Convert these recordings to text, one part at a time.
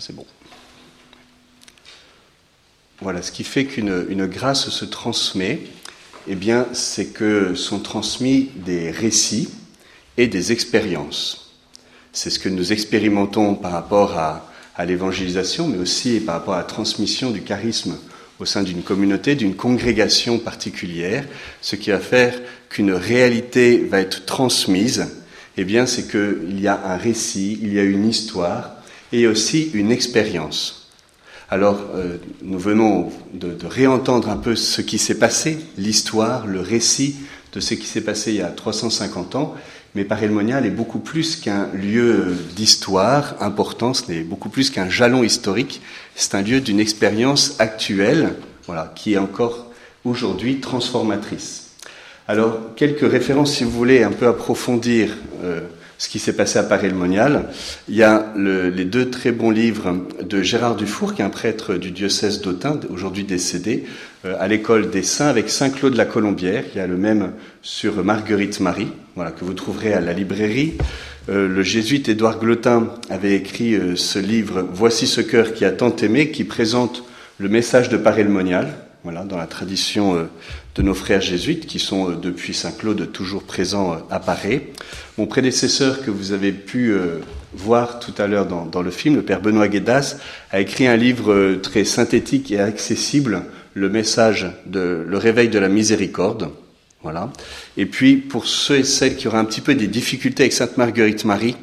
c'est bon. Voilà, ce qui fait qu'une grâce se transmet, eh bien, c'est que sont transmis des récits et des expériences. C'est ce que nous expérimentons par rapport à, l'évangélisation, mais aussi par rapport à la transmission du charisme au sein d'une communauté, d'une congrégation particulière. Ce qui va faire qu'une réalité va être transmise, eh bien, c'est qu'il y a un récit, il y a une histoire et aussi une expérience. Alors, euh, nous venons de, réentendre un peu ce qui s'est passé, l'histoire, le récit de ce qui s'est passé il y a 350 ans. Mais Paris Monial est beaucoup plus qu'un lieu d'histoire important, ce n'est beaucoup plus qu'un jalon historique, c'est un lieu d'une expérience actuelle, voilà, qui est encore aujourd'hui transformatrice. Alors, quelques références, si vous voulez, un peu approfondir euh, ce qui s'est passé à Paris-le-Monial. Il y a les deux très bons livres de Gérard Dufour, qui est un prêtre du diocèse d'Autun, aujourd'hui décédé, euh, à l'école des Saints avec Saint-Claude la Colombière. Il y a le même sur Marguerite Marie, voilà, que vous trouverez à la librairie. Euh, le jésuite Édouard Glotin avait écrit euh, ce livre Voici ce cœur qui a tant aimé, qui présente le message de Paris-le-Monial, voilà, dans la tradition de nos frères jésuites qui sont euh, depuis Saint-Claude toujours présents euh, à Paris. Mon prédécesseur que vous avez pu euh, voir tout à l'heure dans, le film, le père Benoît Guédas, a écrit un livre très synthétique et accessible, le message de le réveil de la miséricorde. Voilà. Et puis pour ceux et celles qui auraient un petit peu des difficultés avec Sainte Marguerite Marie,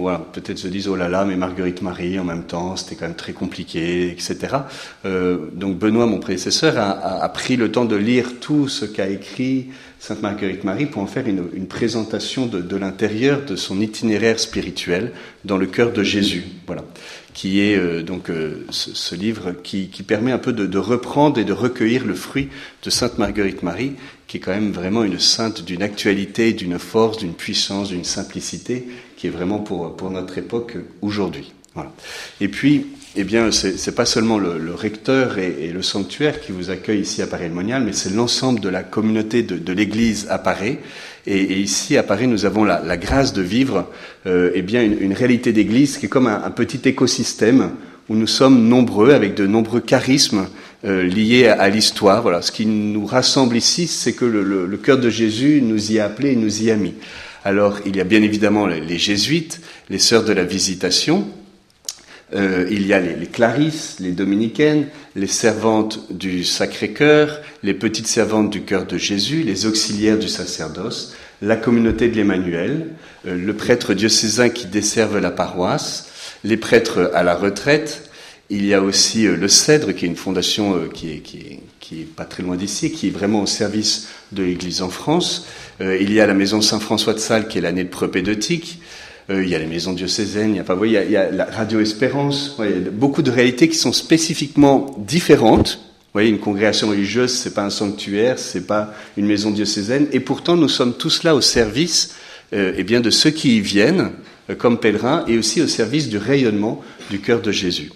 voilà, peut-être se disent oh là là, mais Marguerite Marie en même temps, c'était quand même très compliqué, etc. Euh, donc Benoît, mon prédécesseur, a, a, pris le temps de lire tout ce qu'a écrit Sainte Marguerite Marie pour en faire une, une présentation de, de l'intérieur de son itinéraire spirituel dans le cœur de Jésus. Voilà, qui est euh, donc euh, ce, ce, livre qui, qui, permet un peu de, de reprendre et de recueillir le fruit de Sainte Marguerite Marie, qui est quand même vraiment une sainte d'une actualité, d'une force, d'une puissance, d'une simplicité qui est vraiment pour, pour notre époque aujourd'hui. Voilà. Et puis, eh bien, c'est pas seulement le, le recteur et, et, le sanctuaire qui vous accueillent ici à Paris-le-Monial, mais c'est l'ensemble de la communauté de, de l'Église à Paris. Et, et, ici, à Paris, nous avons la, la grâce de vivre euh, eh bien une, une réalité d'Église qui est comme un, un, petit écosystème où nous sommes nombreux, avec de nombreux charismes euh, liés à, à l'histoire. Voilà, ce qui nous rassemble ici, c'est que le, le, le cœur de Jésus nous y a appelés et nous y a mis. Alors, il y a bien évidemment les, jésuites, les sœurs de la visitation, euh, il y a les, les, clarisses, les dominicaines, les servantes du Sacré-Cœur, les petites servantes du cœur de Jésus, les auxiliaires du sacerdoce, la communauté de l'Emmanuel, euh, le prêtre diocésain qui desserve la paroisse, les prêtres à la retraite. Il y a aussi euh, le Cèdre, qui est une fondation euh, qui, est, qui, est, qui est pas très loin d'ici, qui est vraiment au service de l'Église en France. Il y a la maison Saint-François de Sales, qui est l'année de propédeutique. Euh, il y a les maisons diocésaines, il y a, il y a, il y a la Radio Espérance. il beaucoup de réalités qui sont spécifiquement différentes. Vous voyez, une congrégation religieuse, c'est pas un sanctuaire, c'est pas une maison diocésaine, et pourtant nous sommes tous là au service, euh, eh bien, de ceux qui y viennent euh, comme pèlerins, et aussi au service du rayonnement du cœur de Jésus.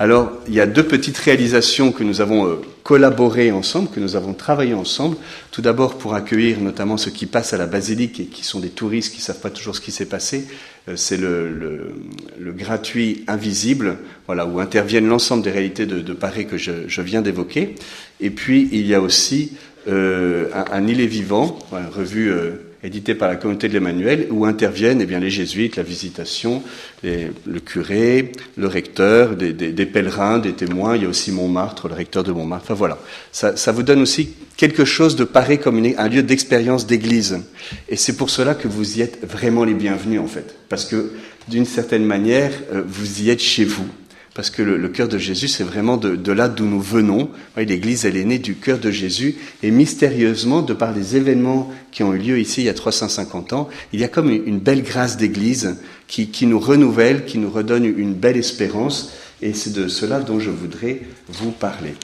Alors, il y a deux petites réalisations que nous avons euh, collaboré ensemble, que nous avons travaillé ensemble. Tout d'abord pour accueillir notamment ceux qui passent à la basilique et qui sont des touristes qui ne savent pas toujours ce qui s'est passé. Euh, c'est le, le, le, gratuit invisible, voilà, où interviennent l'ensemble des réalités de, de Paris que je, je viens d'évoquer. Et puis, il y a aussi euh, un, un îlet vivant, une revue euh, édité par la communauté de l'Emmanuel, où interviennent eh bien, les jésuites, la visitation, le curé, le recteur, des, pèlerins, des témoins. Il y a aussi Montmartre, le recteur de Montmartre. Enfin voilà, ça, vous donne aussi quelque chose de pareil comme un lieu d'expérience d'église. Et c'est pour cela que vous y êtes vraiment les bienvenus en fait, parce que d'une certaine manière, euh, vous y êtes chez vous parce que le, le cœur de Jésus, c'est vraiment de, de là d'où nous venons. L'Église, elle est née du cœur de Jésus, et mystérieusement, de par les événements qui ont eu lieu ici il y a 350 ans, il y a comme une, belle grâce d'Église qui, qui, nous renouvelle, qui nous redonne une belle espérance, et c'est de cela dont je voudrais vous parler.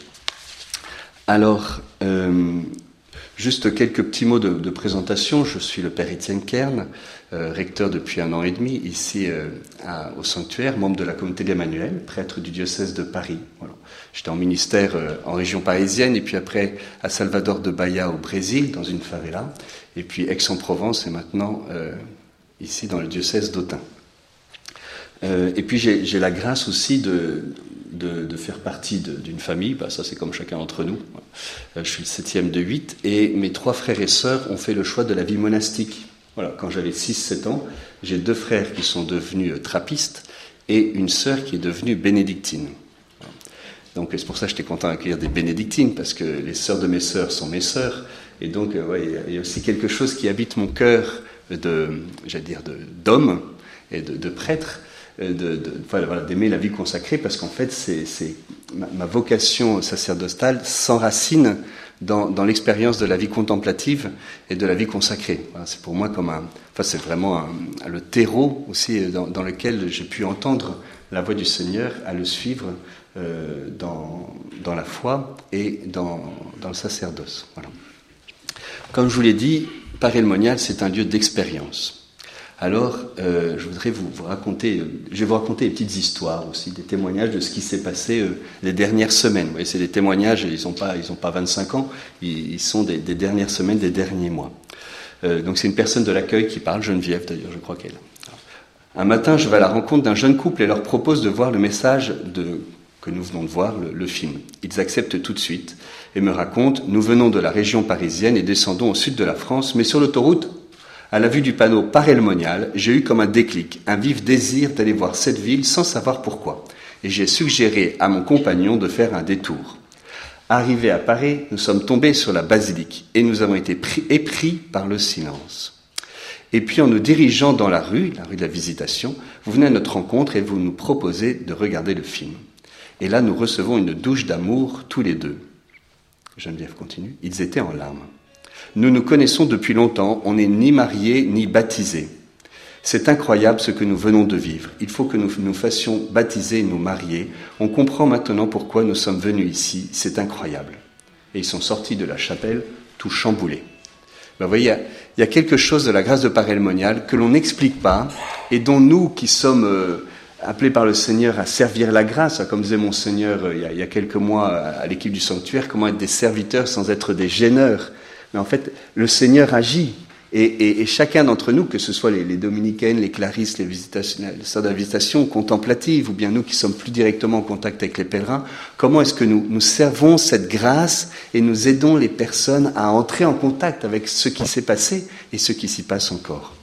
Alors, euh, juste quelques petits mots de, présentation. Je suis le Père Étienne Kern euh, recteur depuis un an et demi ici euh, au sanctuaire, membre de la communauté d'Emmanuel, prêtre du diocèse de Paris. J'étais en ministère euh, en région parisienne et puis après à Salvador de Bahia au Brésil, dans une favela, et puis Aix-en-Provence et maintenant ici dans le diocèse d'Autun. Et puis j'ai la grâce aussi de, de, faire partie d'une famille, bah, ça c'est comme chacun d'entre nous. Euh, je suis le septième de huit, et mes trois frères et sœurs ont fait le choix de la vie monastique. Voilà, quand j'avais 6-7 ans, j'ai deux frères qui sont devenus euh, trappistes et une sœur qui est devenue bénédictine. Donc c'est pour ça que j'étais content d'accueillir des bénédictines, parce que les sœurs de mes sœurs sont mes sœurs, et donc ouais, il y a aussi quelque chose qui habite mon cœur de, j'allais dire, d'homme et de, de prêtre, euh, d'aimer la vie consacrée, parce qu'en fait, c'est ma, vocation sacerdotale s'enracine dans, l'expérience de la vie contemplative et de la vie consacrée. c'est pour moi comme un, enfin, c'est vraiment le terreau aussi dans, dans lequel j'ai pu entendre la voix du Seigneur, à le suivre euh, dans, la foi et dans, dans le sacerdoce. Voilà. Comme je vous l'ai dit, Paris Monial, c'est un lieu d'expérience. Alors, euh, je voudrais vous, raconter, euh, je vais vous raconter des petites histoires aussi, des témoignages de ce qui s'est passé euh, les dernières semaines. Vous voyez, c'est des témoignages, ils n'ont pas, pas 25 ans, ils, sont des, dernières semaines, des derniers mois. donc c'est une personne de l'accueil qui parle, Geneviève d'ailleurs, je crois qu'elle. Un matin, je vais à la rencontre d'un jeune couple et leur propose de voir le message que nous venons de voir, le film. Ils acceptent tout de suite et me racontent, nous venons de la région parisienne et descendons au sud de la France, mais sur l'autoroute, à la vue du panneau Parelmonial, j'ai eu comme un déclic, un vif désir d'aller voir cette ville sans savoir pourquoi, et j'ai suggéré à mon compagnon de faire un détour. Arrivé à Paris, nous sommes tombés sur la basilique et nous avons été pris, épris par le silence. Et puis en nous dirigeant dans la rue, la rue de la Visitation, vous venez à notre rencontre et vous nous proposez de regarder le film. Et là, nous recevons une douche d'amour tous les deux. Geneviève continue. Ils étaient en larmes. Nous nous connaissons depuis longtemps, on n'est ni mariés ni baptisés. C'est incroyable ce que nous venons de vivre. Il faut que nous nous fassions baptiser et nous marier. On comprend maintenant pourquoi nous sommes venus ici. C'est incroyable. Et ils sont sortis de la chapelle tout chamboulés. Ben, vous voyez, il y, a, quelque chose de la grâce de Parelmonial que l'on n'explique pas et dont nous qui sommes euh, appelés par le Seigneur à servir la grâce, comme disait mon Seigneur euh, il y a quelques mois à l'équipe du sanctuaire, comment être des serviteurs sans être des gêneurs mais en fait, le Seigneur agit. Et, chacun d'entre nous, que ce soit les, dominicaines, les clarisses, les, les sœurs d'invitation contemplatives, ou bien nous qui sommes plus directement en contact avec les pèlerins, comment est-ce que nous, nous servons cette grâce et nous aidons les personnes à entrer en contact avec ce qui s'est passé et ce qui s'y passe encore?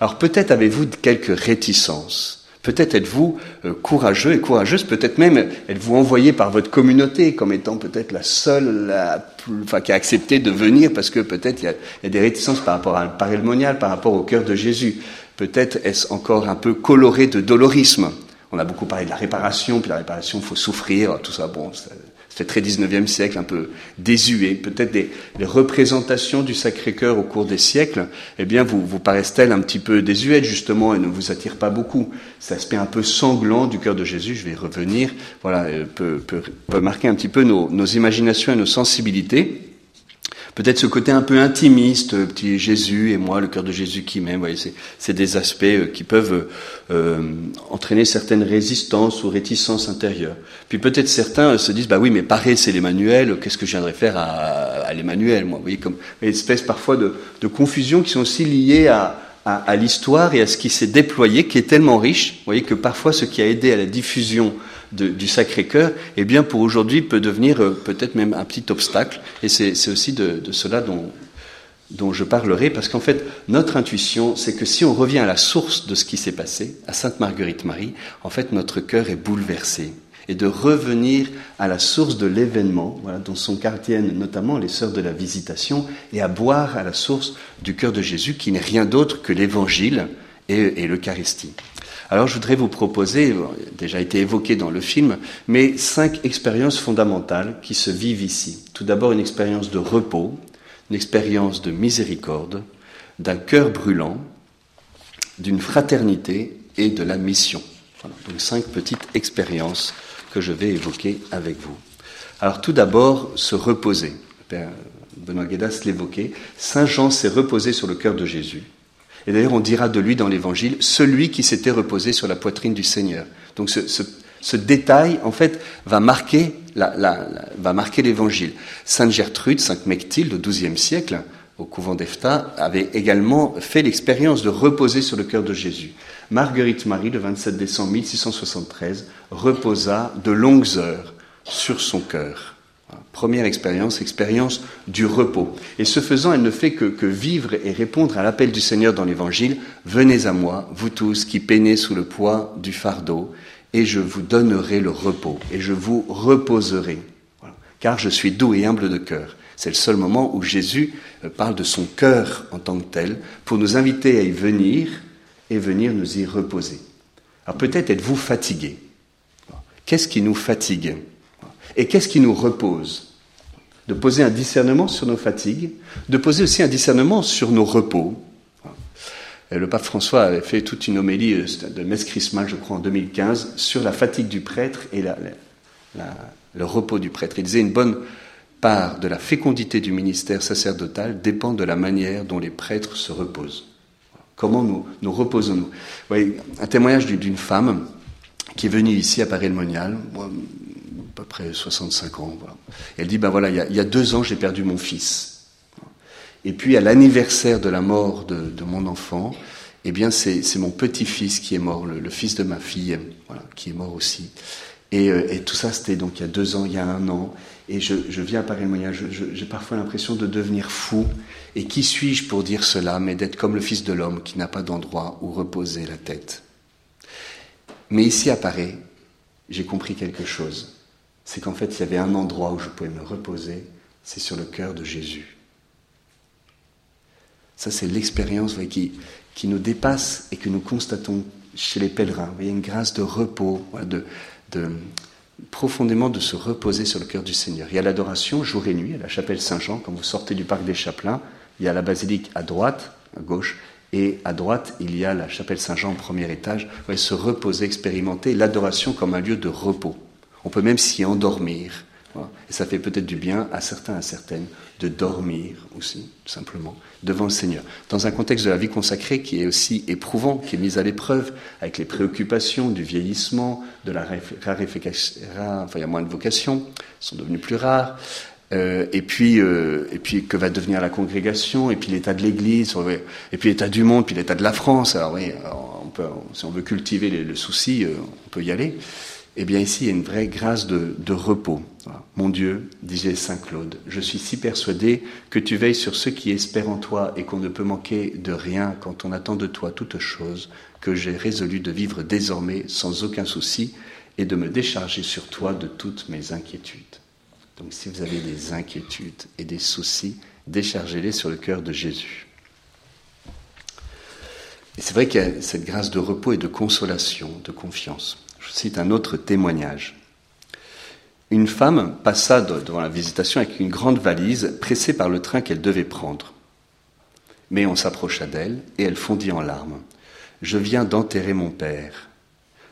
Alors peut-être avez-vous quelques réticences. Peut-être êtes-vous euh, courageux et courageuse, peut-être même êtes-vous envoyé par votre communauté comme étant peut-être la seule la enfin, qui a accepté de venir parce que peut-être il, y, a, des réticences par rapport à un par rapport au cœur de Jésus. Peut-être est-ce encore un peu coloré de dolorisme. On a beaucoup parlé de la réparation, puis la réparation, il faut souffrir, tout ça. Bon, c'est très 19e siècle, un peu désuet. Peut-être des, représentations du Sacré-Cœur au cours des siècles, eh bien, vous, vous paraissent-elles un petit peu désuètes, justement, et ne vous attirent pas beaucoup? Cet aspect un peu sanglant du cœur de Jésus, je vais y revenir, voilà, euh, peut, peut, peut marquer un petit peu nos, nos imaginations et nos sensibilités peut-être ce côté un peu intimiste, euh, petit Jésus et moi, le cœur de Jésus qui m'aime. Voyez, c'est des aspects euh, qui peuvent euh, entraîner certaines résistances ou réticences intérieures. Puis peut-être certains se disent, bah oui, mais pareil, c'est l'Emmanuel. Qu'est-ce que je viendrais faire à, à l'Emmanuel, moi Vous voyez, comme une espèce parfois de, de confusion qui sont aussi liées à, à, à l'histoire et à ce qui s'est déployé, qui est tellement riche. Vous voyez que parfois, ce qui a aidé à la diffusion du Sacré-Cœur, eh bien, pour aujourd'hui, peut devenir euh, peut-être même un petit obstacle. Et c'est aussi de, cela dont, dont je parlerai, parce qu'en fait, notre intuition, c'est que si on revient à la source de ce qui s'est passé, à Sainte Marguerite Marie, en fait, notre cœur est bouleversé. Et de revenir à la source de l'événement, voilà, dont sont gardiennes notamment les sœurs de la visitation, et à boire à la source du cœur de Jésus, qui n'est rien d'autre que l'évangile et l'Eucharistie. Alors je voudrais vous proposer, déjà été évoqué dans le film, mais cinq expériences fondamentales qui se vivent ici. Tout d'abord une expérience de repos, une expérience de miséricorde, d'un cœur brûlant, d'une fraternité et de la mission. Donc cinq petites expériences que je vais évoquer avec vous. Alors tout d'abord, se reposer. Benoît Guédas l'évoquait. Saint Jean s'est reposé sur le cœur de Jésus. Et d'ailleurs, on dira de lui dans l'Évangile, celui qui s'était reposé sur la poitrine du Seigneur. Donc ce, détail, en fait, va marquer l'Évangile. Sainte Gertrude, Sainte Mechtilde, au XIIe siècle, au couvent d'Efta, avait également fait l'expérience de reposer sur le cœur de Jésus. Marguerite Marie, le 27 décembre 1673, reposa de longues heures sur son cœur. Première expérience, expérience du repos. Et ce faisant, elle ne fait que, que vivre et répondre à l'appel du Seigneur dans l'Évangile. Venez à moi, vous tous qui peinez sous le poids du fardeau, et je vous donnerai le repos, et je vous reposerai. Car je suis doux et humble de cœur. C'est le seul moment où Jésus euh, parle de son cœur en tant que tel, pour nous inviter à y venir et venir nous y reposer. Alors peut-être êtes-vous fatigué. Qu'est-ce qui nous fatigue? Et qu'est-ce qui nous repose? De poser un discernement sur nos fatigues, de poser aussi un discernement sur nos repos. le pape François avait fait toute une homélie euh, de messe chrismale, je crois, en 2015, sur la fatigue du prêtre et le repos du prêtre. Il disait une bonne part de la fécondité du ministère sacerdotal dépend de la manière dont les prêtres se reposent. Comment nous, nous reposons-nous? Un témoignage d'une femme qui est venue ici à Paris-le-Monial, peu près 65 ans. Elle dit, ben voilà, il y, a, deux ans, j'ai perdu mon fils. Et puis à l'anniversaire de la mort de, mon enfant, eh bien c'est mon petit-fils qui est mort, le, fils de ma fille, voilà, qui est mort aussi. Et, euh, et tout ça, c'était donc il y a deux ans, il y a un an. Et je, je viens à Paris-le-Monial, j'ai parfois l'impression de devenir fou. Et qui suis-je pour dire cela, mais d'être comme le Fils de l'homme qui n'a pas d'endroit où reposer la tête? Mais ici à Paris, j'ai compris quelque chose. C'est qu'en fait, il y avait un endroit où je pouvais me reposer, c'est sur le cœur de Jésus. Ça, c'est l'expérience qui, qui nous dépasse et que nous constatons chez les pèlerins. Y a une grâce de repos, de, profondément de se reposer sur le cœur du Seigneur. Il y a l'adoration jour et nuit à la chapelle Saint-Jean, quand vous sortez du parc des Chapelains, il y a la basilique à droite, à gauche, et à droite, il y a la chapelle Saint-Jean au premier étage. Vous voyez, se reposer, expérimenter l'adoration comme un lieu de repos. On peut même s'y endormir. Et ça fait peut-être du bien à certains, à certaines, de dormir aussi, tout simplement, devant le Seigneur. Dans un contexte de la vie consacrée qui est aussi éprouvant, qui est mis à l'épreuve, avec les préoccupations du vieillissement, de la raréfaction, enfin il y a moins de vocations, sont devenues plus rares, euh, et puis, euh, et puis que va devenir la congrégation, et puis l'état de l'Église, et puis l'état du monde, puis l'état de la France. Alors oui, si on veut cultiver le souci, euh, on peut y aller. Eh bien ici, il y a une vraie grâce de, repos. Mon Dieu, disait Saint Claude, je suis si persuadé que tu veilles sur ceux qui espèrent en toi et qu'on ne peut manquer de rien quand on attend de toi toute chose, que j'ai résolu de vivre désormais sans aucun souci et de me décharger sur toi de toutes mes inquiétudes. Donc si vous avez des inquiétudes et des soucis, déchargez-les sur le cœur de Jésus. Et c'est vrai qu'il y a cette grâce de repos et de consolation, de confiance. Je cite un autre témoignage. Une femme passa devant la visitation avec une grande valise, pressée par le train qu'elle devait prendre. Mais on s'approcha d'elle et elle fondit en larmes. Je viens d'enterrer mon père.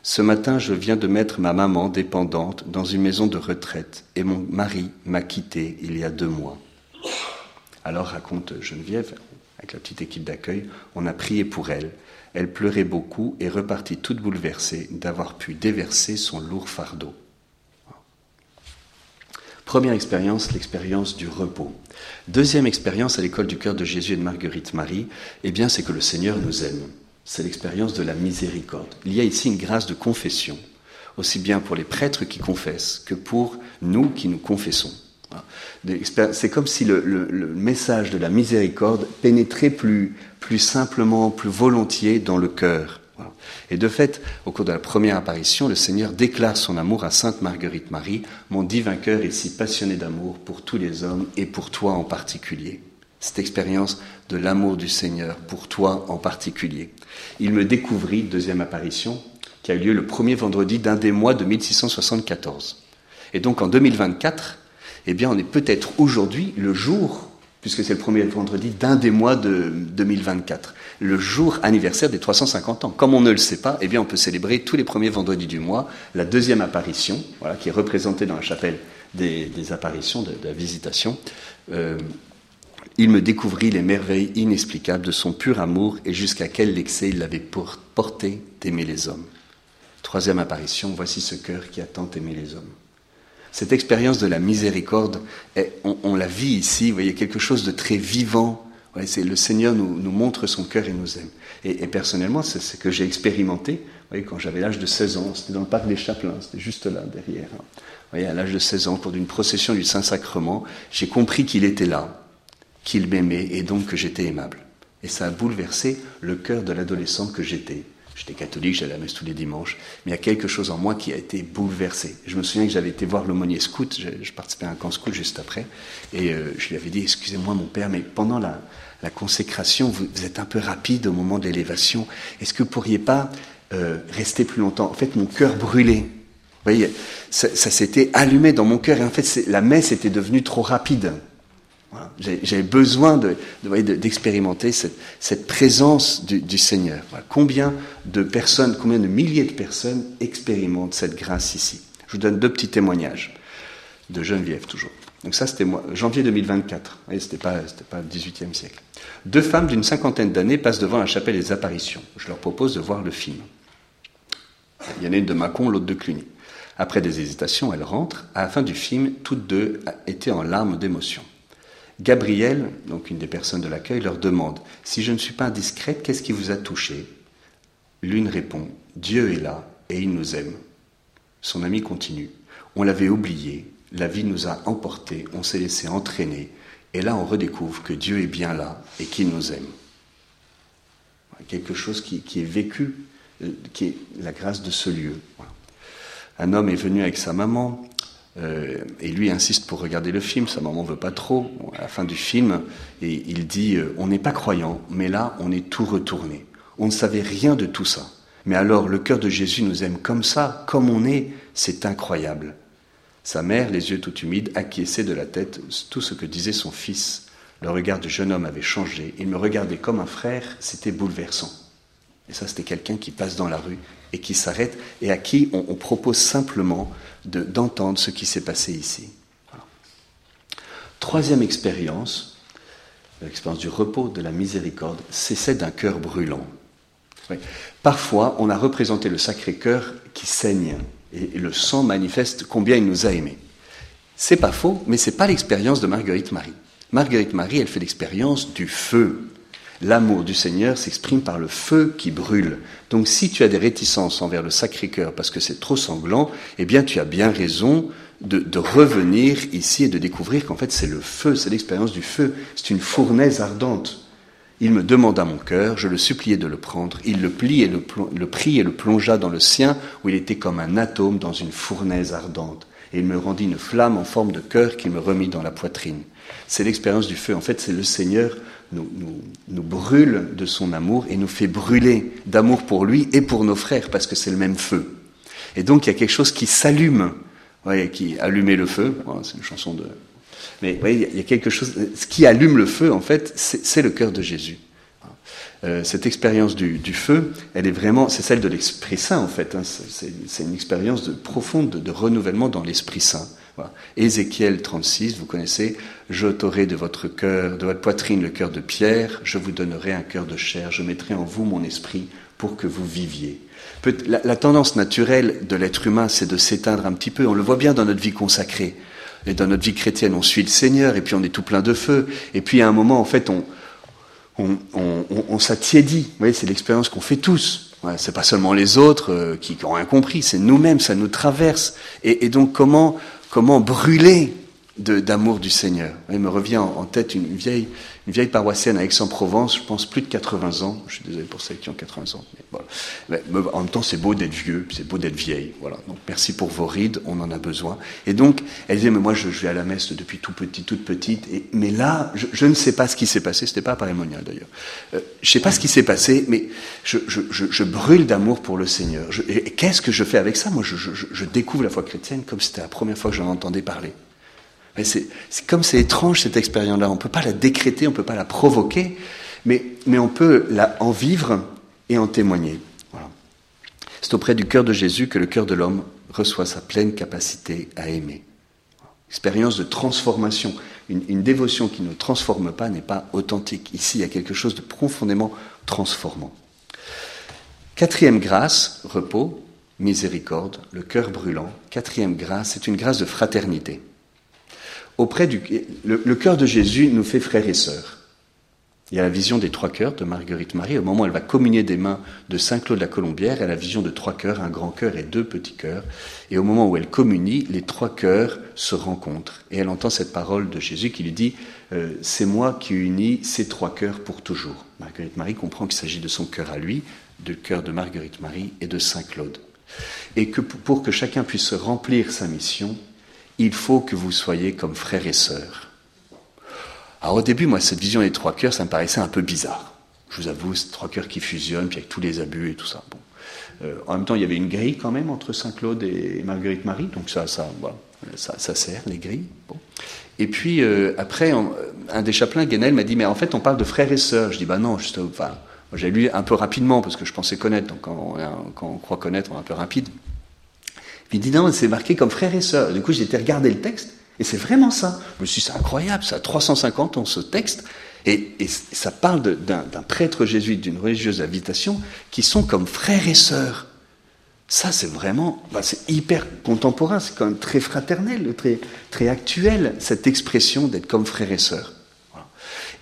Ce matin, je viens de mettre ma maman dépendante dans une maison de retraite et mon mari m'a quitté il y a deux mois. Alors raconte Geneviève, avec la petite équipe d'accueil, on a prié pour elle elle pleurait beaucoup et repartit toute bouleversée d'avoir pu déverser son lourd fardeau. Première expérience, l'expérience du repos. Deuxième expérience à l'école du cœur de Jésus et de Marguerite Marie, eh bien, c'est que le Seigneur nous aime. C'est l'expérience de la miséricorde. Il y a ici une grâce de confession, aussi bien pour les prêtres qui confessent que pour nous qui nous confessons. C'est comme si le, message de la miséricorde pénétrait plus, plus simplement, plus volontiers dans le cœur. Et de fait, au cours de la première apparition, le Seigneur déclare son amour à Sainte Marguerite Marie, mon divin cœur est si passionné d'amour pour tous les hommes et pour toi en particulier. Cette expérience de l'amour du Seigneur pour toi en particulier. Il me découvrit, deuxième apparition, qui a eu lieu le premier vendredi d'un des mois de 1674. Et donc en 2024, eh bien, on est peut-être aujourd'hui le jour, puisque c'est le premier vendredi d'un des mois de 2024, le jour anniversaire des 350 ans. Comme on ne le sait pas, eh bien, on peut célébrer tous les premiers vendredis du mois la deuxième apparition, voilà, qui est représentée dans la chapelle des, apparitions, de, la visitation. Euh, il me découvrit les merveilles inexplicables de son pur amour et jusqu'à quel excès il l'avait porté d'aimer les hommes. Troisième apparition, voici ce cœur qui a tant aimé les hommes. Cette expérience de la miséricorde, on, la vit ici, vous voyez, quelque chose de très vivant, c'est le Seigneur nous, nous, montre son cœur et nous aime. Et, personnellement, c'est ce que j'ai expérimenté. Vous voyez, quand j'avais l'âge de 16 ans, c'était dans le parc des Chapelains, c'était juste là derrière. Vous voyez, à l'âge de 16 ans, pour d'une procession du Saint-Sacrement, j'ai compris qu'il était là, qu'il m'aimait et donc que j'étais aimable. Et ça a bouleversé le cœur de l'adolescent que j'étais. J'étais catholique, j'allais à la messe tous les dimanches, mais il y a quelque chose en moi qui a été bouleversé. Je me souviens que j'avais été voir l'aumônier scout, je, participais à un camp scout juste après, et euh, je lui avais dit, excusez-moi mon père, mais pendant la, la consécration, vous, vous, êtes un peu rapide au moment de l'élévation, est-ce que vous pourriez pas euh, rester plus longtemps? En fait, mon cœur brûlait. Vous voyez, ça, ça s'était allumé dans mon cœur, et en fait, la messe était devenue trop rapide. Voilà. J'avais besoin d'expérimenter de, cette, présence du, Seigneur. Combien de personnes, combien de milliers de personnes expérimentent cette grâce ici? Je vous donne deux petits témoignages de Geneviève toujours. Donc ça, c'était janvier 2024. C'était pas, c'était pas le 18e siècle. Deux femmes d'une cinquantaine d'années passent devant la chapelle des apparitions. Je leur propose de voir le film. Il y en a une de Mâcon, l'autre de Cluny. Après des hésitations, elles rentrent. À la fin du film, toutes deux étaient en larmes d'émotion. Gabrielle, donc une des personnes de l'accueil, leur demande Si je ne suis pas indiscrète, qu'est-ce qui vous a touché? L'une répond Dieu est là et il nous aime. Son ami continue On l'avait oublié, la vie nous a emportés, on s'est laissé entraîner, et là on redécouvre que Dieu est bien là et qu'il nous aime. Quelque chose qui, qui, est vécu, euh, qui est la grâce de ce lieu. Un homme est venu avec sa maman, euh, et lui insiste pour regarder le film, sa maman veut pas trop. À la fin du film, et il dit euh, On n'est pas croyant, mais là, on est tout retourné. On ne savait rien de tout ça. Mais alors, le cœur de Jésus nous aime comme ça, comme on est, c'est incroyable. Sa mère, les yeux tout humides, acquiesçait de la tête tout ce que disait son fils. Le regard du jeune homme avait changé. Il me regardait comme un frère, c'était bouleversant. Et ça, c'était quelqu'un qui passe dans la rue et qui s'arrête et à qui on, propose simplement d'entendre de, ce qui s'est passé ici. Troisième expérience, l'expérience du repos, de la miséricorde, c'est celle d'un cœur brûlant. Parfois, on a représenté le Sacré-Cœur qui saigne et, et, le sang manifeste combien il nous a aimés. C'est pas faux, mais c'est pas l'expérience de Marguerite Marie. Marguerite Marie, elle fait l'expérience du feu. L'amour du Seigneur s'exprime par le feu qui brûle. Donc si tu as des réticences envers le Sacré-Cœur parce que c'est trop sanglant, eh bien tu as bien raison de, revenir ici et de découvrir qu'en fait c'est le feu, c'est l'expérience du feu, c'est une fournaise ardente. Il me demanda mon cœur, je le suppliai de le prendre, il le, plie et le, le prit et le plongea dans le sien où il était comme un atome dans une fournaise ardente. Et il me rendit une flamme en forme de cœur qu'il me remit dans la poitrine. C'est l'expérience du feu. En fait, c'est le Seigneur nous, nous, nous, brûle de son amour et nous fait brûler d'amour pour lui et pour nos frères, parce que c'est le même feu. Et donc il y a quelque chose qui s'allume, qui allumait le feu. c'est une chanson de. Mais voyez, il y a quelque chose. Ce qui allume le feu, en fait, c'est le cœur de Jésus. Euh, cette expérience du, feu, elle est vraiment, c'est celle de l'Esprit Saint en fait. Hein, c'est une expérience de, profonde de, renouvellement dans l'Esprit Saint. Ézéchiel 36, vous connaissez, j'ôterai de votre cœur, de votre poitrine le cœur de pierre, je vous donnerai un cœur de chair, je mettrai en vous mon esprit pour que vous viviez. La, la tendance naturelle de l'être humain, c'est de s'éteindre un petit peu. On le voit bien dans notre vie consacrée. Et dans notre vie chrétienne, on suit le Seigneur, et puis on est tout plein de feu. Et puis à un moment, en fait, on, on, on, on, s'attiédit. Vous voyez, c'est l'expérience qu'on fait tous. Ouais, c'est pas seulement les autres euh, qui, qui ont rien compris, c'est nous-mêmes, ça nous traverse. Et, et donc comment comment brûler d'amour du Seigneur. Il me revient en, tête une vieille, une vieille paroissienne à Aix-en-Provence, je pense plus de 80 ans. Je suis désolé pour celles qui ont 80 ans. Mais voilà. mais, en même temps, c'est beau d'être vieux, c'est beau d'être vieille. Voilà. Donc merci pour vos rides, on en a besoin. Et donc, elle disait, mais moi, je, vais à la messe depuis tout petit, toute petite. Et, mais là, je, je, ne sais pas ce qui s'est passé. C'était pas parémonial d'ailleurs. Euh, je sais pas ce qui s'est passé, mais je, je brûle d'amour pour le Seigneur. et qu'est-ce que je fais avec ça? Moi, je, découvre la foi chrétienne comme c'était la première fois que j'en entendais parler. C'est comme c'est étrange cette expérience-là. On ne peut pas la décréter, on ne peut pas la provoquer, mais, on peut la, en vivre et en témoigner. C'est auprès du cœur de Jésus que le cœur de l'homme reçoit sa pleine capacité à aimer. Expérience de transformation. Une, une dévotion qui ne transforme pas n'est pas authentique. Ici, il y a quelque chose de profondément transformant. Quatrième grâce, repos, miséricorde, le cœur brûlant. Quatrième grâce, c'est une grâce de fraternité auprès du le, cœur de Jésus nous fait frères et sœurs. Il y a la vision des trois cœurs de Marguerite Marie. Au moment où elle va communier des mains de Saint-Claude la Colombière, elle a la vision de trois cœurs, un grand cœur et deux petits cœurs. Et au moment où elle communie, les trois cœurs se rencontrent. Et elle entend cette parole de Jésus qui lui dit euh, C'est moi qui unis ces trois cœurs pour toujours. Marguerite Marie comprend qu'il s'agit de son cœur à lui, du cœur de Marguerite Marie et de Saint-Claude. Et que pour que chacun puisse remplir sa mission, il faut que vous soyez comme frères et sœurs. Alors au début, moi, cette vision des trois cœurs, ça me paraissait un peu bizarre. Je vous avoue, c'est trois cœurs qui fusionnent, puis avec tous les abus et tout ça. Bon. Euh, en même temps, il y avait une grille quand même entre Saint-Claude et Marguerite Marie, donc ça, ça, ça, sert, les grilles. Bon. Et puis euh, après, un des chapelains, Guénel, m'a dit, mais en fait, on parle de frères et sœurs. Je dis, bah non, juste, enfin, j'ai lu un peu rapidement parce que je pensais connaître, donc quand on, quand on croit connaître, on est un peu rapide. Il dit, non, c'est marqué comme frères et sœurs. Du coup, j'ai été regarder le texte. Et c'est vraiment ça. Je me suis dit, c'est incroyable, ça a 350 ans ce texte, et, ça parle d'un prêtre jésuite, d'une religieuse habitation, qui sont comme frères et sœurs. Ça, c'est vraiment, bah, c'est hyper contemporain, c'est quand même très fraternel, très, très actuel, cette expression d'être comme frères et sœurs.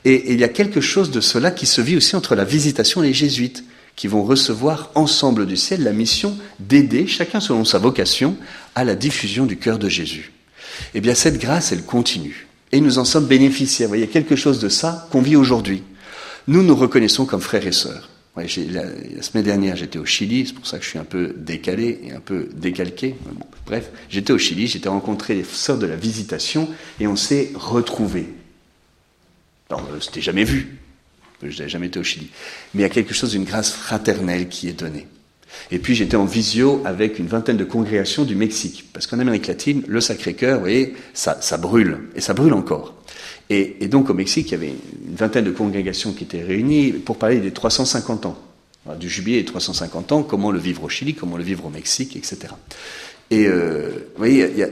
Et, et, il y a quelque chose de cela qui se vit aussi entre la visitation et les jésuites, qui vont recevoir ensemble du ciel la mission d'aider, chacun selon sa vocation, à la diffusion du cœur de Jésus. Eh bien, cette grâce, elle continue. Et nous en sommes bénéficiaires. Y a quelque chose de ça qu'on vit aujourd'hui. Nous nous reconnaissons comme frères et sœurs. la, semaine dernière, j'étais au Chili, c'est pour ça que je suis un peu décalé et un peu décalqué. bref, j'étais au Chili, j'étais rencontré les sœurs de la visitation et on s'est retrouvés. Alors, euh, c'était jamais vu, je n'avais jamais été au Chili. Mais il y a quelque chose d'une grâce fraternelle qui est donnée. Et puis j'étais en visio avec une vingtaine de congrégations du Mexique. Parce qu'en Amérique latine, le Sacré-Cœur, vous voyez, ça, ça brûle. Et ça brûle encore. Et, donc au Mexique, il y avait une vingtaine de congrégations qui étaient réunies pour parler des 350 ans. du jubilé des 350 ans, comment le vivre au Chili, comment le vivre au Mexique, etc. Et euh, vous voyez, y a,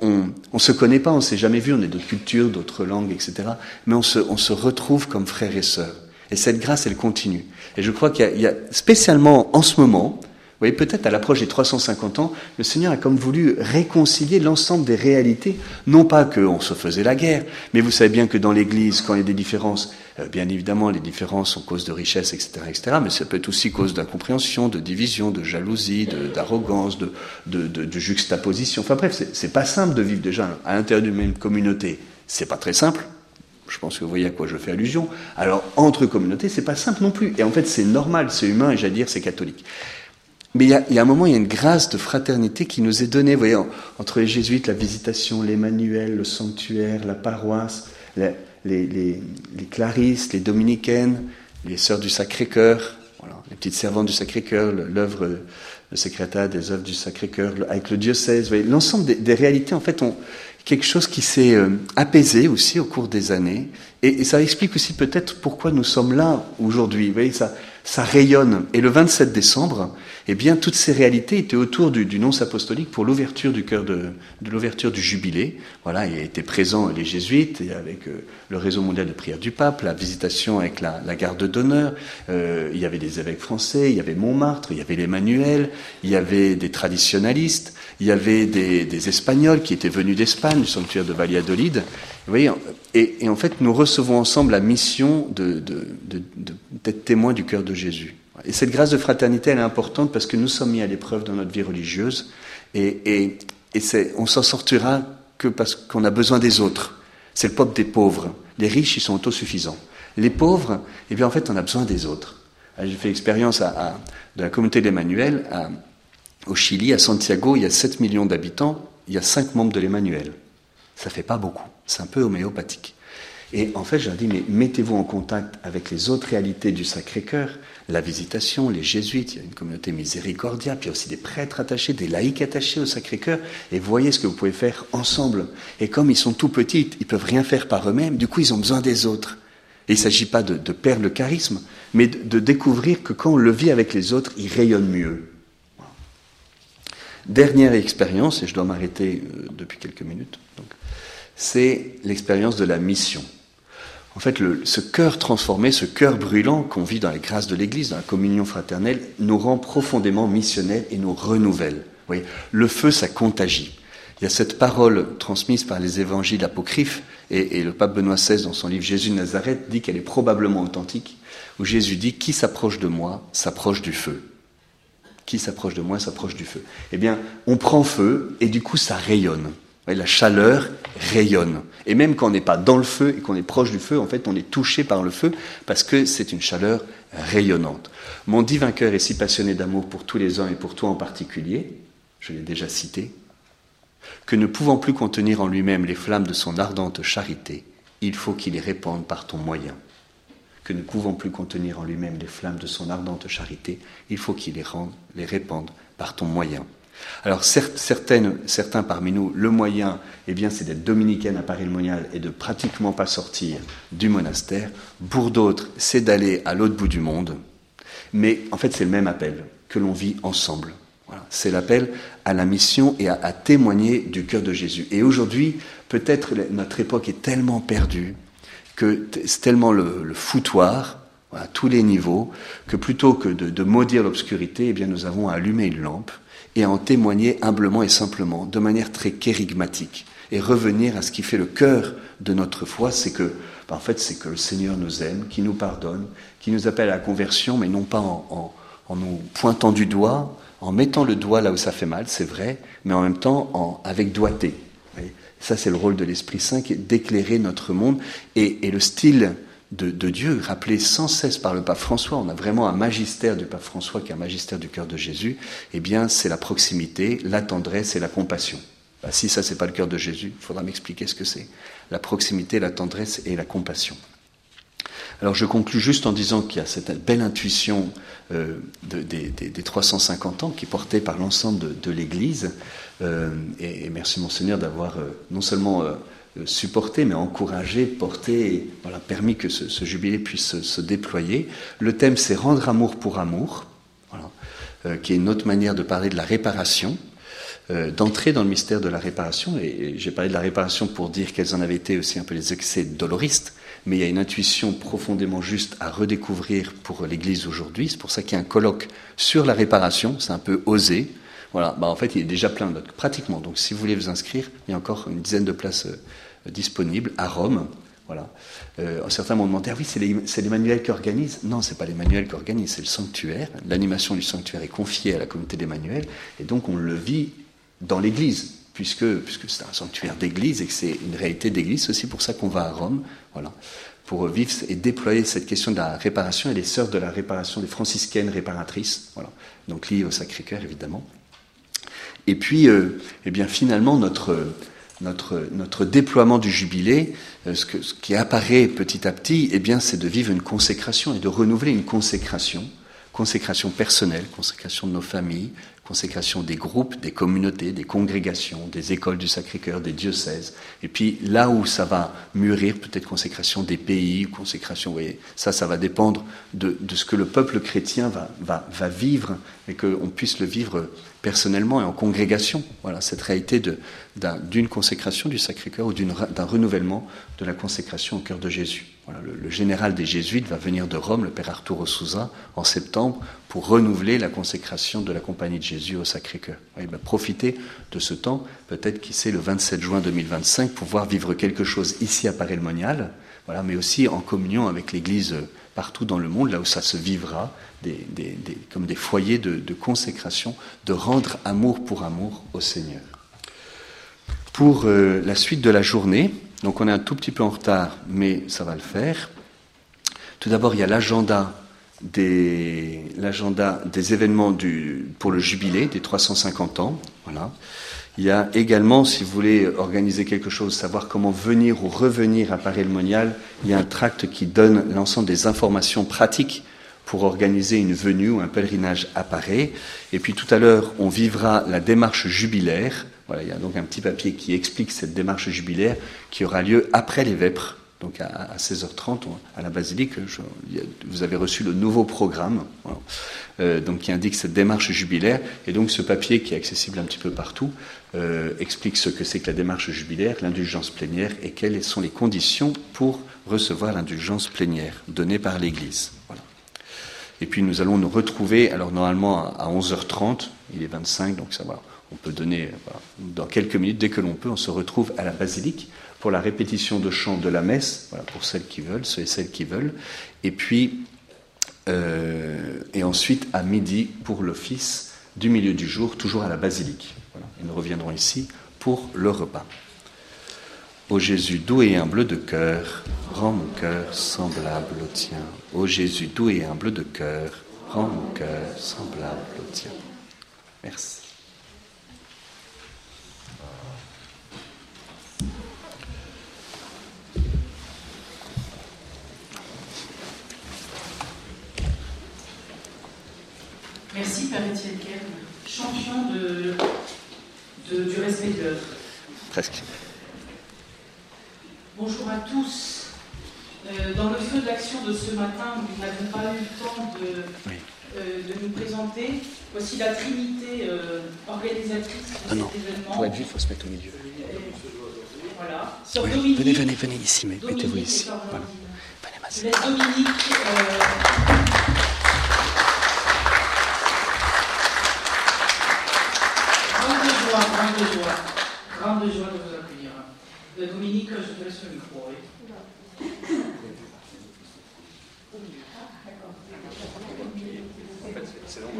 on, ne se connaît pas, on s'est jamais vu, on est d'autres cultures, d'autres langues, etc. Mais on se, on se retrouve comme frères et sœurs. Et cette grâce, elle continue. Et je crois qu'il y, y, a spécialement en ce moment, vous voyez, peut-être à l'approche des 350 ans, le Seigneur a comme voulu réconcilier l'ensemble des réalités. Non pas qu'on se faisait la guerre, mais vous savez bien que dans l'Église, quand il y a des différences, euh, bien évidemment, les différences sont cause de richesse, etc., etc., mais ça peut être aussi cause d'incompréhension, de division, de jalousie, d'arrogance, de, de, juxtaposition. Enfin bref, c'est pas simple de vivre déjà à l'intérieur d'une même communauté. C'est pas très simple. Je pense que vous voyez à quoi je fais allusion. Alors, entre communautés, c'est pas simple non plus. Et en fait, c'est normal, c'est humain, et j'allais dire, c'est catholique. Mais il y, a, il y, a, un moment, il y a une grâce de fraternité qui nous est donnée, vous voyez, entre les jésuites, la visitation, les manuels, le sanctuaire, la paroisse, les, les, les, les clarisses, les dominicaines, les sœurs du Sacré-Cœur, voilà, les petites servantes du Sacré-Cœur, l'œuvre, le secrétaire des œuvres du Sacré-Cœur, avec le diocèse, l'ensemble des, des, réalités, en fait, ont quelque chose qui s'est euh, apaisé aussi au cours des années. Et, et ça explique aussi peut-être pourquoi nous sommes là aujourd'hui. Vous voyez, ça, ça rayonne. Et le 27 décembre, eh bien, toutes ces réalités étaient autour du, du nonce apostolique pour l'ouverture du cœur de, de l'ouverture du jubilé. Voilà, il étaient présents les jésuites et avec euh, le réseau mondial de prière du pape, la visitation avec la, la garde d'honneur. Euh, il y avait des évêques français, il y avait Montmartre, il y avait l'Emmanuel, il y avait des traditionalistes, il y avait des, des Espagnols qui étaient venus d'Espagne, du sanctuaire de Valladolid. Vous voyez, et, et, en fait, nous recevons ensemble la mission de, de, de, d'être témoins du cœur de Jésus. Et cette grâce de fraternité, elle est importante parce que nous sommes mis à l'épreuve dans notre vie religieuse et, et, et on s'en sortira que parce qu'on a besoin des autres. C'est le peuple des pauvres. Les riches, ils sont autosuffisants. Les pauvres, eh bien, en fait, on a besoin des autres. J'ai fait l'expérience de la communauté d'Emmanuel au Chili, à Santiago, il y a 7 millions d'habitants, il y a 5 membres de l'Emmanuel. Ça fait pas beaucoup. C'est un peu homéopathique. Et en fait, je leur dis, mais mettez-vous en contact avec les autres réalités du Sacré-Cœur, la visitation, les jésuites, il y a une communauté miséricordia, puis il y a aussi des prêtres attachés, des laïcs attachés au Sacré-Cœur, et voyez ce que vous pouvez faire ensemble. Et comme ils sont tout petits, ils peuvent rien faire par eux-mêmes, du coup, ils ont besoin des autres. Il ne s'agit pas de, de, perdre le charisme, mais de, de, découvrir que quand on le vit avec les autres, il rayonne mieux. Dernière expérience, et je dois m'arrêter euh, depuis quelques minutes, c'est l'expérience de la mission. En fait, ce cœur transformé, ce cœur brûlant qu'on vit dans les grâces de l'Église, dans la communion fraternelle, nous rend profondément missionnels et nous renouvelle. Vous voyez, le feu, ça contagie. Il y a cette parole transmise par les évangiles apocryphes, Et, le pape Benoît XVI, dans son livre Jésus de Nazareth, dit qu'elle est probablement authentique, où Jésus dit Qui s'approche de moi s'approche du feu. Qui s'approche de moi s'approche du feu. Eh bien, on prend feu et du coup, ça rayonne. La chaleur rayonne. Et même quand on n'est pas dans le feu et qu'on est proche du feu, en fait, on est touché par le feu parce que c'est une chaleur rayonnante. Mon divin cœur est si passionné d'amour pour tous les hommes et pour toi en particulier, je l'ai déjà cité, que ne pouvant plus contenir en lui-même les flammes de son ardente charité, il faut qu'il les répande par ton moyen. Que ne pouvant plus contenir en lui-même les flammes de son ardente charité, il faut qu'il les, répande par ton moyen. Alors certaines, certains parmi nous, le moyen, eh bien, c'est d'être dominicaine à Paris-le-Monial et de pratiquement pas sortir du monastère. Pour d'autres, c'est d'aller à l'autre bout du monde. Mais en fait, c'est le même appel que l'on vit ensemble. C'est l'appel à la mission et à, témoigner du cœur de Jésus. Et aujourd'hui, peut-être notre époque est tellement perdue que c'est tellement le, foutoir à tous les niveaux que plutôt que de, de maudire l'obscurité, eh bien, nous avons allumé une lampe et en témoigner humblement et simplement, de manière très kérigmatique, et revenir à ce qui fait le cœur de notre foi, c'est que, ben, en fait, c'est que le Seigneur nous aime, qui nous pardonne, qui nous appelle à la conversion, mais non pas en, nous pointant du doigt, en mettant le doigt là où ça fait mal, c'est vrai, mais en même temps avec doigté. Ça, c'est le rôle de l'Esprit Saint, qui d'éclairer notre monde. Et, et le style de, Dieu, rappelé sans cesse par le pape François, on a vraiment un magistère du pape François qui est un magistère du cœur de Jésus, eh bien c'est la proximité, la tendresse et la compassion. Bah, si ça c'est pas le cœur de Jésus, il faudra m'expliquer ce que c'est. La proximité, la tendresse et la compassion. Alors je conclus juste en disant qu'il y a cette belle intuition euh, des, 350 ans qui est portée par l'ensemble de, l'Église. Euh, et, merci Monseigneur d'avoir euh, non seulement supporté, mais encouragé, porté, voilà, permis que ce, jubilé puisse se, déployer. Le thème, c'est rendre amour pour amour, euh, qui est une autre manière de parler de la réparation, euh, d'entrer dans le mystère de la réparation. Et, j'ai parlé de la réparation pour dire quels en avaient été aussi un peu les excès doloristes, mais il y a une intuition profondément juste à redécouvrir pour l'Église aujourd'hui. C'est pour ça qu'il y a un colloque sur la réparation, c'est un peu osé. Voilà, bah en fait, il est déjà plein, pratiquement. Donc, si vous voulez vous inscrire, il y a encore une dizaine de places disponible à Rome. Voilà. Euh, certains m'ont demandé, ah oui, c'est les, manuels qui organisent. Non, c'est pas les manuels qui organisent, c'est le sanctuaire. L'animation du sanctuaire est confiée à la communauté des manuels, et donc on le vit dans l'Église, puisque, puisque c'est un sanctuaire d'Église et que c'est une réalité d'Église. C'est aussi pour ça qu'on va à Rome, voilà, pour vivre et déployer cette question de la réparation et les sœurs de la réparation, des franciscaines réparatrices, voilà, donc liées au Sacré-Cœur évidemment. Et puis, euh, eh finalement, notre déploiement du jubilé, euh, ce, qui apparaît petit à petit, eh c'est de vivre une consécration et de renouveler une consécration, consécration personnelle, consécration de nos familles, consécration des groupes, des communautés, des congrégations, des écoles du Sacré-Cœur, des diocèses. Et puis là où ça va mûrir, peut-être consécration des pays, consécration, vous voyez, ça, ça va dépendre de, ce que le peuple chrétien va vivre et qu'on puisse le vivre personnellement et en congrégation. Voilà, cette réalité d'une consécration du Sacré-Cœur ou d'un renouvellement de la consécration au cœur de Jésus. Le, général des jésuites va venir de Rome, le père Arturo Souza, en septembre, pour renouveler la consécration de la Compagnie de Jésus au Sacré-Cœur. Profiter de ce temps, peut-être qui sait le 27 juin 2025, pour pouvoir vivre quelque chose ici à Paray-le-Monial, voilà, mais aussi en communion avec l'Église partout dans le monde, là où ça se vivra, comme des foyers de, consécration, de rendre amour pour amour au Seigneur. Pour euh, la suite de la journée, donc on est un tout petit peu en retard, mais ça va le faire. Tout d'abord, il y a l'agenda des, des événements du, pour le jubilé des 350 ans. Voilà. Il y a également, si vous voulez organiser quelque chose, savoir comment venir ou revenir à Paris-le-Monial, il y a un tract qui donne l'ensemble des informations pratiques pour organiser une venue ou un pèlerinage à Paris. Et puis tout à l'heure, on vivra la démarche jubilaire. Voilà, il y a donc un petit papier qui explique cette démarche jubilaire qui aura lieu après les vêpres. Donc à, 16h30 à la basilique, vous avez reçu le nouveau programme, euh, donc qui indique cette démarche jubilaire, et donc ce papier qui est accessible un petit peu partout euh, explique ce que c'est que la démarche jubilaire, l'indulgence plénière, et quelles sont les conditions pour recevoir l'indulgence plénière donnée par l'Église. Et puis nous allons nous retrouver, alors normalement à 11h30, il est 25, donc ça va, on peut donner, dans quelques minutes, dès que l'on peut, on se retrouve à la basilique pour la répétition de chant de la messe, pour celles qui veulent, ceux et celles qui veulent, et puis euh, et ensuite à midi pour l'office du milieu du jour, toujours à la basilique. Et nous reviendrons ici pour le repas. Ô Jésus doux et humble de cœur, rends mon cœur semblable au tien. Ô Jésus doux et humble de cœur, rends mon cœur semblable au tien. Merci. Père Étienne Kern, champion de, de- du respect de l'œuvre. Presque. Bonjour à tous. Euh, dans le feu de l'action de ce matin, nous n'avons pas eu le temps de, Oui. euh, de nous présenter. Voici la Trinité euh, organisatrice de Ah cet non. événement. Pour être vu, il faut se mettre au milieu. Voilà. Sœur Oui, Dominique- venez, venez, venez ici, mettez-vous et ici. Voilà. Venez, Dominique. Grande joie, de vous accueillir. Dominique, je te laisse le micro. oui.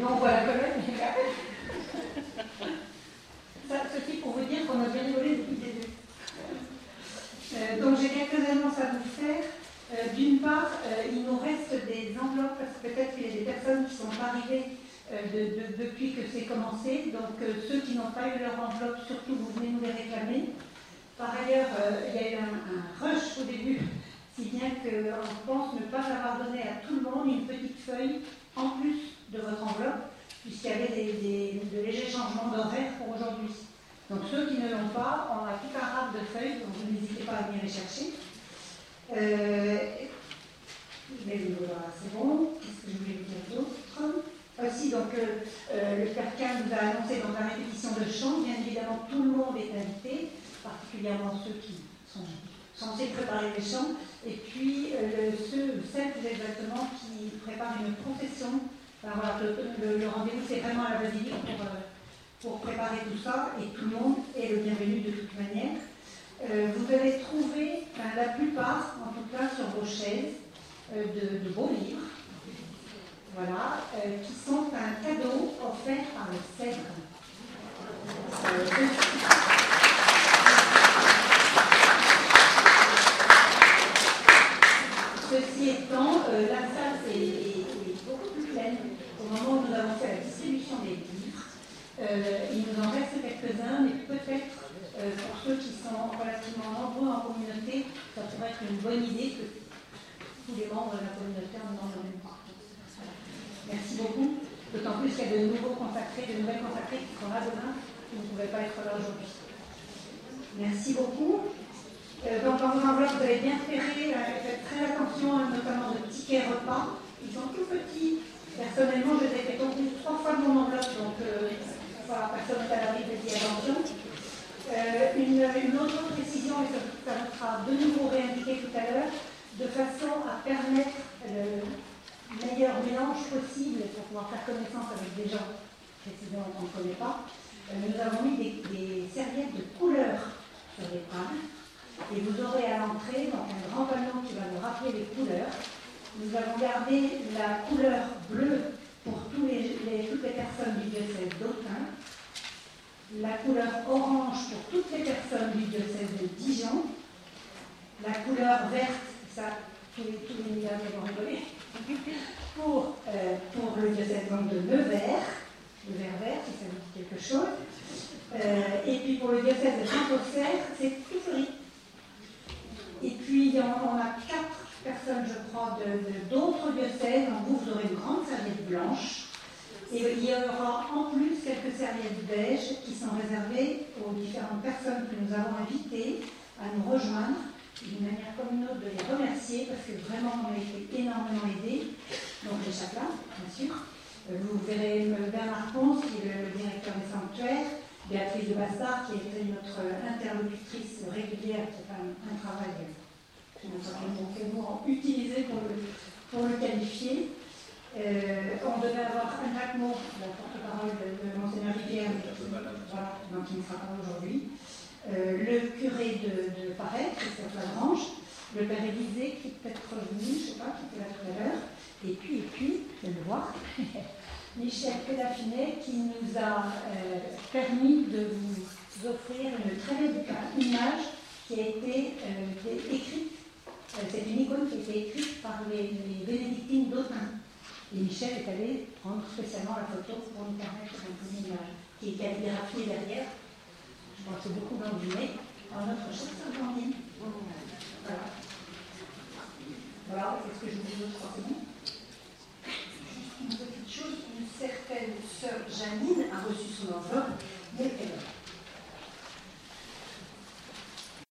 Non, voilà quand même. Ça, ceci pour vous dire qu'on a bien rigolé depuis le début. Euh, donc j'ai quelques annonces à vous faire. Euh, D'une part, euh, il nous reste des enveloppes parce que peut-être qu'il y a des personnes qui sont arrivées euh, de- de- depuis que c'est commencé. Donc euh, ceux qui n'ont pas eu leur enveloppe, surtout vous venez nous les réclamer. Par ailleurs, euh, il y a eu un, un rush au début, si bien qu'on pense ne pas avoir donné à tout le monde une petite feuille en plus de votre enveloppe, puisqu'il y avait des, de légers changements d'horaire pour aujourd'hui. Donc ceux qui ne l'ont pas, on a tout un rap de feuilles, donc n'hésitez pas à venir les chercher. Euh, mais voilà, c'est bon. Qu'est-ce que je voulais vous dire d'autre? Aussi, donc, euh, euh, le nous a annoncé dans la répétition de chant, bien évidemment, tout le monde est invité, particulièrement ceux qui sont censés préparer les chants, et puis euh, ceux ou celles exactement qui préparent une procession. Alors, voilà, le, rendez-vous, c'est vraiment à la basilique pour, euh, pour préparer tout ça, et tout le monde est le bienvenu de toute manière. Euh, vous allez trouver, enfin, la plupart, en tout cas sur vos chaises, euh, de, beaux livres, voilà, qui sont un cadeau offert par le CEDRE. Euh, Étant, euh, la salle est, beaucoup plus pleine au moment où nous avons fait la distribution des livres. Euh, il nous en reste quelques-uns, mais peut-être euh, pour ceux qui sont relativement nombreux en communauté, ça pourrait être une bonne idée que tous les membres de la communauté en ont le même temps. Merci beaucoup. D'autant plus qu'il y a de nouveaux consacrés, de nouvelles consacrées qui sont là demain, qui ne pouvaient pas être là aujourd'hui. Merci beaucoup. Euh, donc dans vos enveloppes, vous avez bien repéré, euh, faites très attention, hein, notamment aux tickets repas. Ils sont tout petits. Personnellement, je les ai fait tomber trois fois de mon enveloppe, donc euh, voilà, personne à l'abri de dire attention. Euh, une, autre précision, et ça, vous sera de nouveau réindiqué tout à l'heure, de façon à permettre le meilleur mélange possible pour pouvoir faire connaissance avec des gens précisément qu'on ne connaît pas. Euh, nous avons mis des, des serviettes de couleur sur les tables. Et vous aurez à l'entrée donc un grand panneau qui va vous rappeler les couleurs. Nous avons gardé la couleur bleue pour toutes les personnes du diocèse d'Autun, la couleur orange pour toutes les personnes du diocèse de Dijon, la couleur verte, ça, tous les, tous les vont rigoler, pour, euh, pour le diocèse de Nevers, le vert vert, si ça vous dit quelque chose. Euh, et puis pour le diocèse de Saint-Auxerre, c'est tout gris. Et puis on, a quatre personnes, je crois, d'autres diocèses. Donc vous, vous aurez une grande serviette blanche. Et il y aura en plus quelques serviettes beiges qui sont réservées aux différentes personnes que nous avons invitées à nous rejoindre, d'une manière comme une autre de les remercier parce que vraiment on a été énormément aidés. Donc les chapelains, bien sûr. Vous verrez Bernard Ponce, qui est le directeur des sanctuaires, Béatrice de Bastard, qui était notre interlocutrice régulière, qui fait un, un travail que nous avons utilisé pour le, pour le qualifier. Euh, on devait avoir un Maud, la porte-parole de, de Monseigneur Rivière, voilà, donc il ne sera pas aujourd'hui. euh, le curé de, de Paris, Christophe Lagrange, le père Élisée qui est peut-être revenu, je ne sais pas, qui était là tout à l'heure, et puis, et puis, je vais le voir, Michel Pédafinet qui nous a euh, permis de vous offrir une très belle image qui a été euh, écrite. Euh, c'est une icône qui a été écrite par les, bénédictines d'Autun. Et Michel est allé prendre spécialement la photo pour nous permettre d'imposer une image qui est calligraphiée derrière. Je pense que beaucoup deviné par notre chère Sandrine. Voilà. Voilà, c'est ce que je vous dis d'autre, c'est certaine sœur Janine a reçu son enveloppe, mais elle